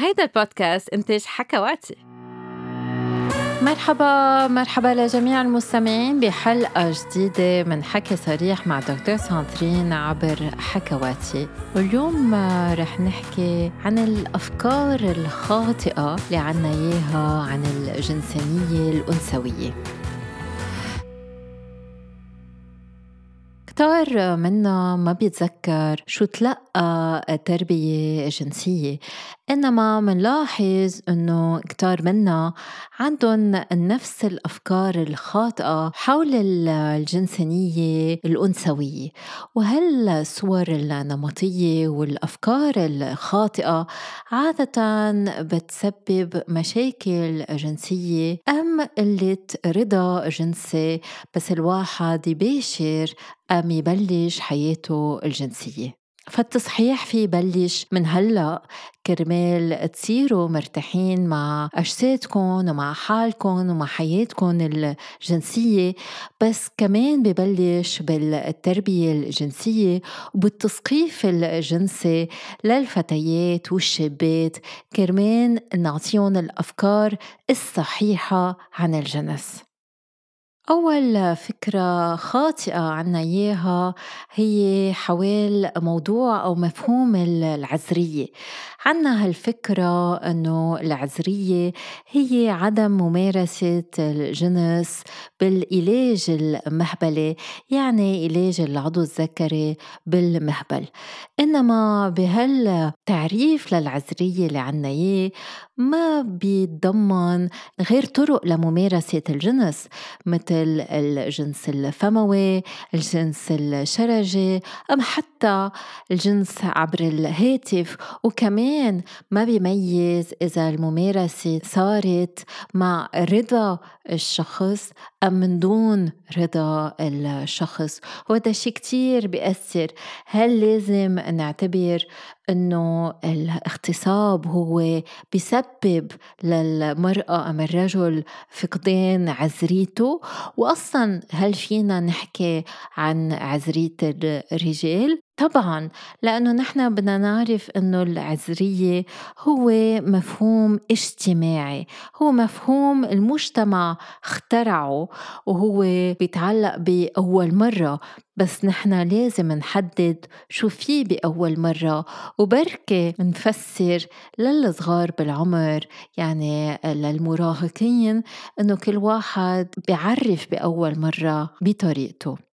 هيدا البودكاست إنتاج حكواتي. مرحبا مرحبا لجميع المستمعين بحلقة جديدة من حكي صريح مع دكتور سانترين عبر حكواتي. واليوم رح نحكي عن الأفكار الخاطئة اللي عنا إياها عن الجنسانية الأنثوية. كتار منا ما بيتذكر شو تلقى تربية جنسية إنما منلاحظ إنه كتار منا عندهم نفس الأفكار الخاطئة حول الجنسانية الأنثوية. وهالصور النمطية والأفكار الخاطئة عادة بتسبب مشاكل جنسية؟ أم قلة رضا جنسي بس الواحد يباشر أم يبلش حياته الجنسية؟ فالتصحيح في يبلش من هلا. كرمال تصيروا مرتاحين مع أجسادكم ومع حالكم ومع حياتكم الجنسية بس كمان ببلش بالتربية الجنسية وبالتثقيف الجنسي للفتيات والشابات. كرمال نعطيهم الأفكار الصحيحة عن الجنس. أول فكرة خاطئة عنا إياها هي حوال موضوع أو مفهوم العذرية عنا هالفكرة أنه العذرية هي عدم ممارسة الجنس بالعلاج المهبلي يعني علاج العضو الذكري بالمهبل. إنما بهالتعريف للعذرية اللي عنا إياه ما بيتضمن غير طرق لممارسة الجنس مثل الجنس الفموي الجنس الشرجي أم حتى الجنس عبر الهاتف. وكمان ما بيميز إذا الممارسة صارت مع رضا الشخص أم من دون رضا الشخص. وهذا الشيء كتير بيأثر. هل لازم نعتبر إنه الاغتصاب هو بيسبب للمرأة أم الرجل فقدان عذريته وأصلا هل فينا نحكي عن عذرية الرجال؟ طبعا لأنه نحن بدنا نعرف أنه العذرية هو مفهوم اجتماعي هو مفهوم المجتمع اخترعه وهو بيتعلق بأول مرة. بس نحن لازم نحدد شو في بأول مرة وبركة نفسر للصغار بالعمر يعني للمراهقين إنه كل واحد بيعرف بأول مرة بطريقته.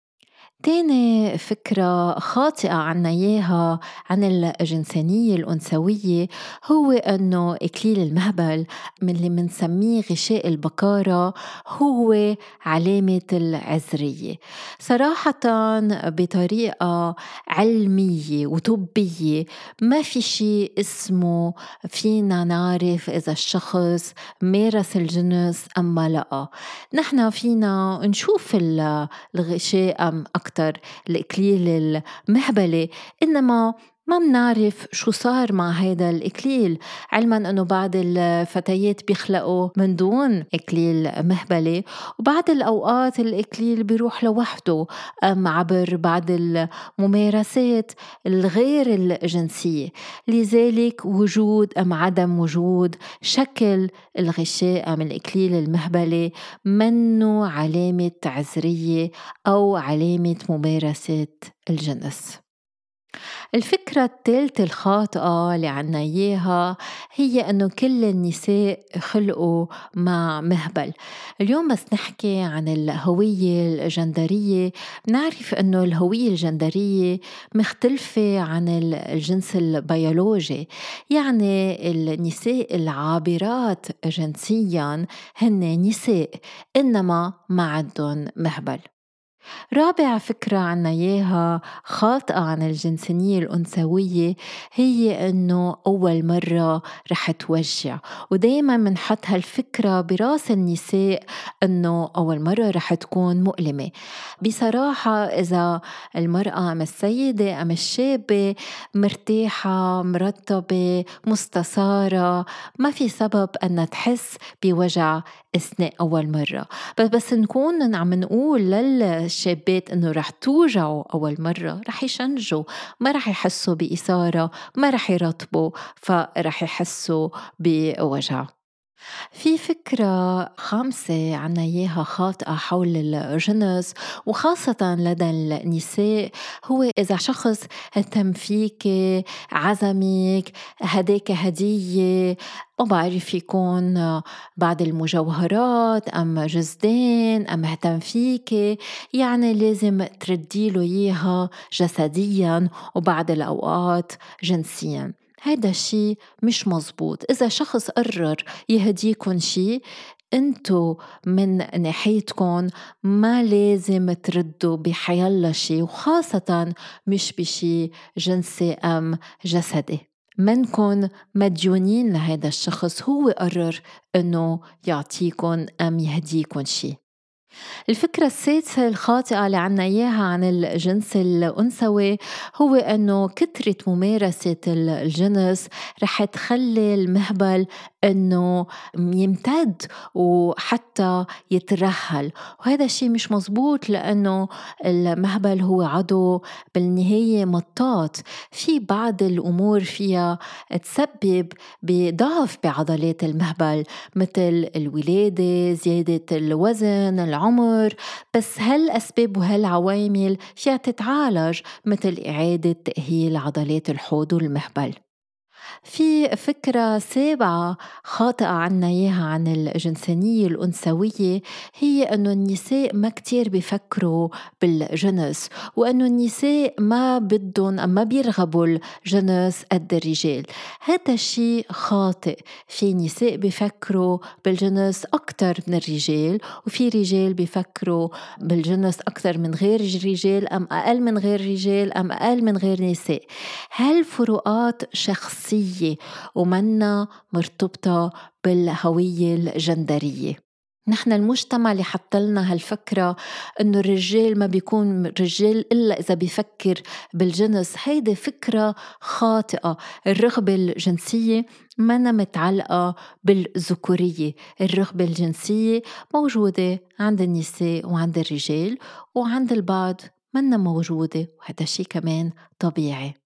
تاني فكرة خاطئة عنا إياها عن الجنسانية الأنثوية هو أنه إكليل المهبل من اللي منسميه غشاء البكارة هو علامة العذرية. صراحة بطريقة علمية وطبية ما في شيء اسمه فينا نعرف إذا الشخص مارس الجنس أم لا. نحن فينا نشوف الغشاء أم أكثر أكتر الإكليل المهبلة إنما ما منعرف شو صار مع هيدا الإكليل؟ علما أنه بعض الفتيات بيخلقوا من دون إكليل مهبلة وبعض الأوقات الإكليل بيروح لوحده أم عبر بعض الممارسات الغير الجنسية. لذلك وجود أم عدم وجود شكل الغشاء أم الإكليل المهبلة منه علامة عذرية أو علامة ممارسة الجنس. الفكرة الثالثة الخاطئة اللي عنا إياها هي أنه كل النساء خلقوا مع مهبل. اليوم بس نحكي عن الهوية الجندرية بنعرف أنه الهوية الجندرية مختلفة عن الجنس البيولوجي. يعني النساء العابرات جنسيا هن نساء إنما ما عندهم مهبل. رابع فكرة عنا إياها خاطئة عن الجنسانية الأنثوية هي إنه أول مرة رح توجع ودايما منحط هالفكرة برأس النساء إنه أول مرة رح تكون مؤلمة. بصراحة إذا المرأة أم السيدة أم الشابة مرتاحة مرتبة مستسارة ما في سبب أن تحس بوجع أثناء أول مرة. بس نكون عم نقول لل الشابات إنه رح توجعوا أول مرة رح يشنجوا ما رح يحسوا بإثارة ما رح يرطبوا فرح يحسوا بوجع. في فكرة خامسة عنا إياها خاطئة حول الجنس وخاصة لدى النساء هو إذا شخص اهتم فيك عزمك هداك هدية ما بعرف يكون بعد المجوهرات أم جزدان أم اهتم فيك يعني لازم تردي له إياها جسديا وبعد الأوقات جنسيا. هيدا الشي مش مزبوط. إذا شخص قرر يهديكن شي انتو من ناحيتكم ما لازم تردوا بحيالله شي وخاصة مش بشي جنسي أم جسدي. منكن مديونين لهيدا الشخص هو قرر إنه يعطيكن أم يهديكن شي. الفكرة السادسة الخاطئة اللي عنا إياها عن الجنس الأنثوي هو أنه كثرة ممارسة الجنس رح تخلي المهبل إنه يمتد وحتى يترهل. وهذا الشيء مش مزبوط لإنه المهبل هو عضو بالنهاية مطاط. في بعض الأمور فيها تسبب بضعف بعضلات المهبل مثل الولادة زيادة الوزن العمر بس هالاسباب وهالعوامل فيها تتعالج مثل إعادة تأهيل عضلات الحوض والمهبل؟ في فكرة سابعة خاطئة عنا إياها عن الجنسانية الأنثوية هي أنه النساء ما كتير بيفكروا بالجنس وأنه النساء ما بدهم ما بيرغبوا الجنس قد الرجال. هذا الشيء خاطئ. في نساء بيفكروا بالجنس أكثر من الرجال وفي رجال بيفكروا بالجنس أكثر من غير الرجال أم أقل من غير رجال أم أقل من غير نساء. هالفروقات شخصية جنسية ومنا مرتبطة بالهوية الجندرية. نحن المجتمع اللي حط لنا هالفكرة إنه الرجال ما بيكون رجال إلا إذا بيفكر بالجنس. هيدي فكرة خاطئة. الرغبة الجنسية منا متعلقة بالذكورية. الرغبة الجنسية موجودة عند النساء وعند الرجال وعند البعض منا موجودة وهذا الشيء كمان طبيعي.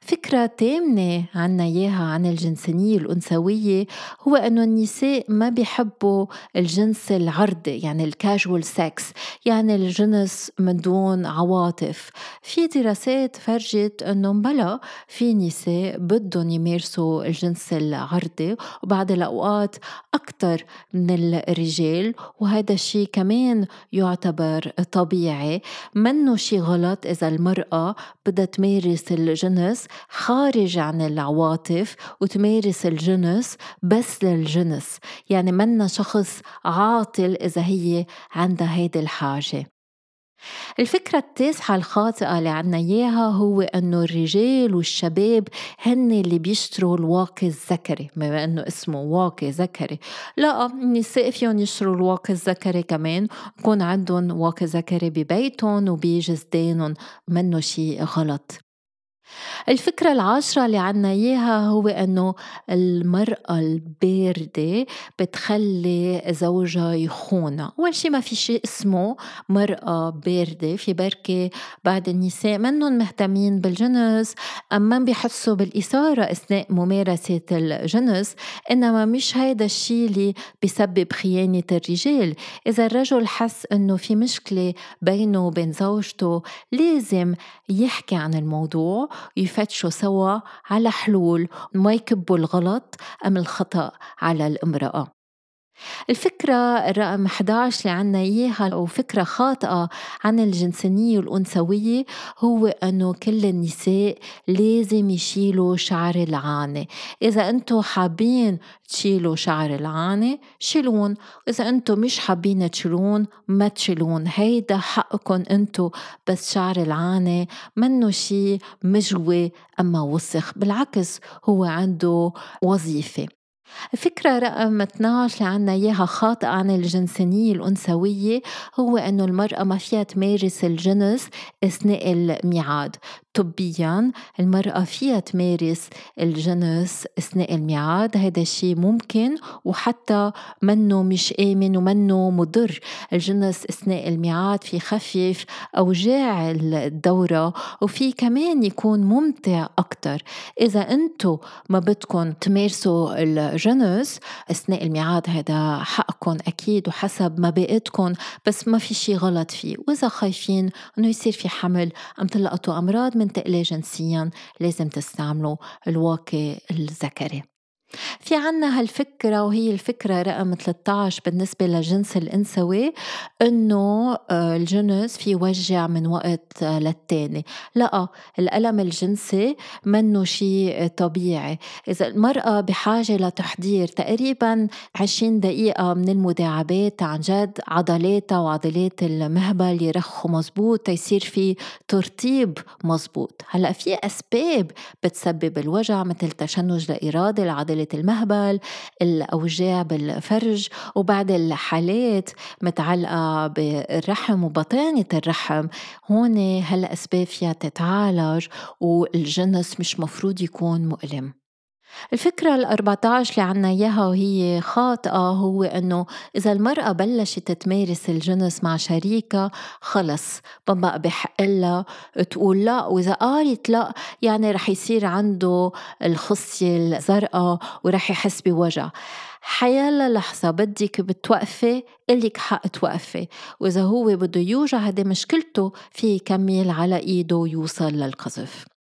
فكرة تامنة عنا إياها عن الجنسانية الأنثوية هو أنه النساء ما بيحبوا الجنس العرضي يعني الكاجوال سكس يعني الجنس من دون عواطف. في دراسات فرجت أنه بلا في نساء بدهم يمارسوا الجنس العرضي وبعد الأوقات أكثر من الرجال وهذا الشيء كمان يعتبر طبيعي. منه شيء غلط إذا المرأة بدها تمارس الجنس الجنس خارج عن العواطف وتمارس الجنس بس للجنس. يعني منا شخص عاطل إذا هي عندها هيدي الحاجة. الفكرة التاسعة الخاطئة اللي عنا إياها هو أنه الرجال والشباب هن اللي بيشتروا الواقي الذكري. بما أنه اسمه واقي ذكري. لا النساء فيهم يشتروا الواقي الذكري كمان. يكون عندهم واقي ذكري ببيتهم وبجزدانهم منه شيء غلط. الفكرة العاشرة اللي عنا إياها هو أنه المرأة الباردة بتخلي زوجها يخونها أول شي ما في شيء اسمه مرأة باردة في بركة بعد النساء منهم مهتمين بالجنس أم ما بيحسوا بالإثارة أثناء ممارسة الجنس إنما مش هيدا الشيء اللي بيسبب خيانة الرجال. إذا الرجل حس أنه في مشكلة بينه وبين زوجته لازم يحكي عن الموضوع يفتشوا سوا على حلول ما يكبوا الغلط أم الخطأ على الامرأة. الفكرة الرقم 11 اللي عنا إياها أو فكرة خاطئة عن الجنسانية الأنثوية هو أنه كل النساء لازم يشيلوا شعر العانة. إذا أنتم حابين تشيلوا شعر العانة شيلون. إذا أنتم مش حابين تشيلون ما تشيلون. هيدا حقكم أنتم بس شعر العانة منه شي مجوي أما وسخ. بالعكس هو عنده وظيفة. الفكرة رقم 12 اللي عنا إياها خاطئة عن الجنسانية الأنثوية هو إنه المرأة ما فيها تمارس الجنس أثناء الميعاد. طبيا المرأة فيها تمارس الجنس أثناء الميعاد هذا الشيء ممكن وحتى منه مش آمن ومنه مضر. الجنس أثناء الميعاد في خفف أوجاع الدورة وفي كمان يكون ممتع أكتر. إذا أنتم ما بدكم تمارسوا الجنس أثناء الميعاد هذا حقكم أكيد وحسب ما بيئتكم بس ما في شيء غلط فيه. وإذا خايفين أنه يصير في حمل أم تلقطوا أمراض منتقلة جنسيا لازم تستعملوا الواقي الذكري في عنا هالفكرة وهي الفكرة رقم 13 بالنسبة للجنس الإنثوي إنه آه، الجنس في وجع من وقت للتاني. لا الألم الجنسي منه شيء طبيعي. إذا المرأة بحاجة لتحضير تقريبا 20 دقيقة من المداعبات عن جد عضلاتها وعضلات المهبل يرخوا مزبوط تيصير في ترطيب مزبوط. هلأ في أسباب بتسبب الوجع مثل تشنج لإرادة العضلات المهبل الأوجاع بالفرج وبعد الحالات متعلقة بالرحم وبطانة الرحم. هون هالأسباب فيها تتعالج والجنس مش مفروض يكون مؤلم. الفكرة ال 14 اللي عنا إياها وهي خاطئة هو إنه إذا المرأة بلشت تمارس الجنس مع شريكها خلص ما بقى تقول لا وإذا قالت لا يعني رح يصير عنده الخصية الزرقاء ورح يحس بوجع. حيالا لحظة بدك بتوقفي إلك حق توقفي. وإذا هو بده يوجع هذه مشكلته في يكمل على إيده ويوصل للقذف.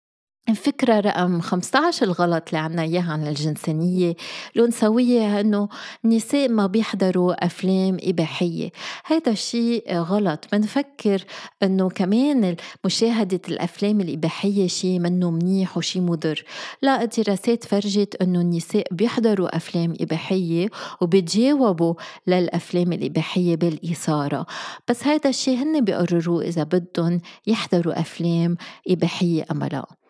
الفكرة رقم 15 الغلط اللي عنا إياها عن الجنسانية. الأنثوية إنه النساء ما بيحضروا أفلام إباحية. هذا الشيء غلط. بنفكر إنه كمان مشاهدة الأفلام الإباحية شيء منه منيح وشيء مضر. لا الدراسات فرجت إنه النساء بيحضروا أفلام إباحية وبيتجاوبوا للأفلام الإباحية بالإثارة. بس هذا الشيء هن بيقرروا إذا بدهم يحضروا أفلام إباحية أم لا.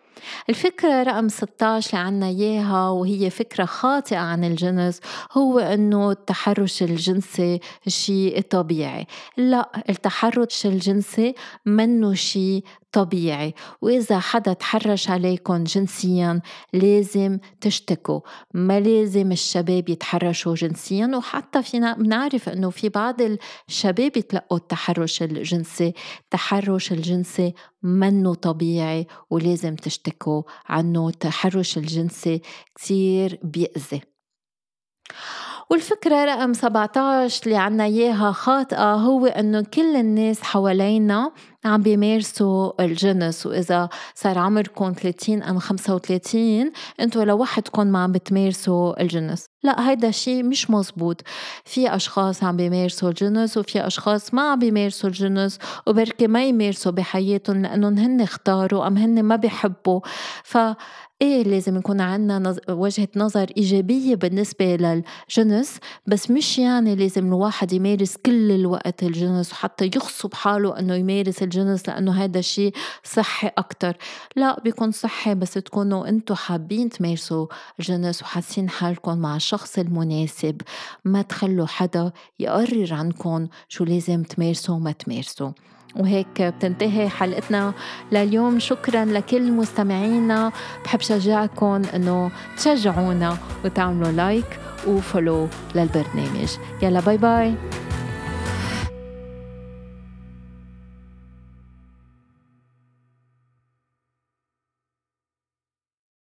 الفكرة رقم 16 اللي عنا إياها وهي فكرة خاطئة عن الجنس هو إنه التحرش الجنسي شيء طبيعي. لا التحرش الجنسي منه شيء طبيعي. وإذا حدا تحرش عليكم جنسيا لازم تشتكوا. ما لازم الشباب يتحرشوا جنسيا وحتى فينا بنعرف إنه في بعض الشباب يتلقوا التحرش الجنسي. التحرش الجنسي منه طبيعي ولازم تشتكوا عنه. التحرش الجنسي كتير بيأذي. والفكرة رقم 17 اللي عنا إياها خاطئة هو إنه كل الناس حوالينا عم بيمارسوا الجنس وإذا صار عمركم 30 أم 35 أنتوا لوحدكم ما عم بتمارسوا الجنس لا هيدا الشيء مش مزبوط. في أشخاص عم بيمارسوا الجنس وفي أشخاص ما عم بيمارسوا الجنس وبركي ما يمارسوا بحياتهم لأنهم هن اختاروا أم هن ما بيحبوا. ف إيه لازم يكون عندنا نظ... وجهة نظر إيجابية بالنسبة للجنس بس مش يعني لازم الواحد يمارس كل الوقت الجنس وحتى يغصب حاله إنه يمارس الجنس لأنه هذا الشيء صحي أكتر. لا بيكون صحي بس تكونوا أنتوا حابين تمارسوا الجنس وحاسين حالكم مع الشخص المناسب ما تخلوا حدا يقرر عنكم شو لازم تمارسوا وما تمارسوا وهيك بتنتهي حلقتنا لليوم. شكرا لكل مستمعينا. بحب شجعكم إنه تشجعونا وتعملوا like و follow للبرنامج. يلا bye bye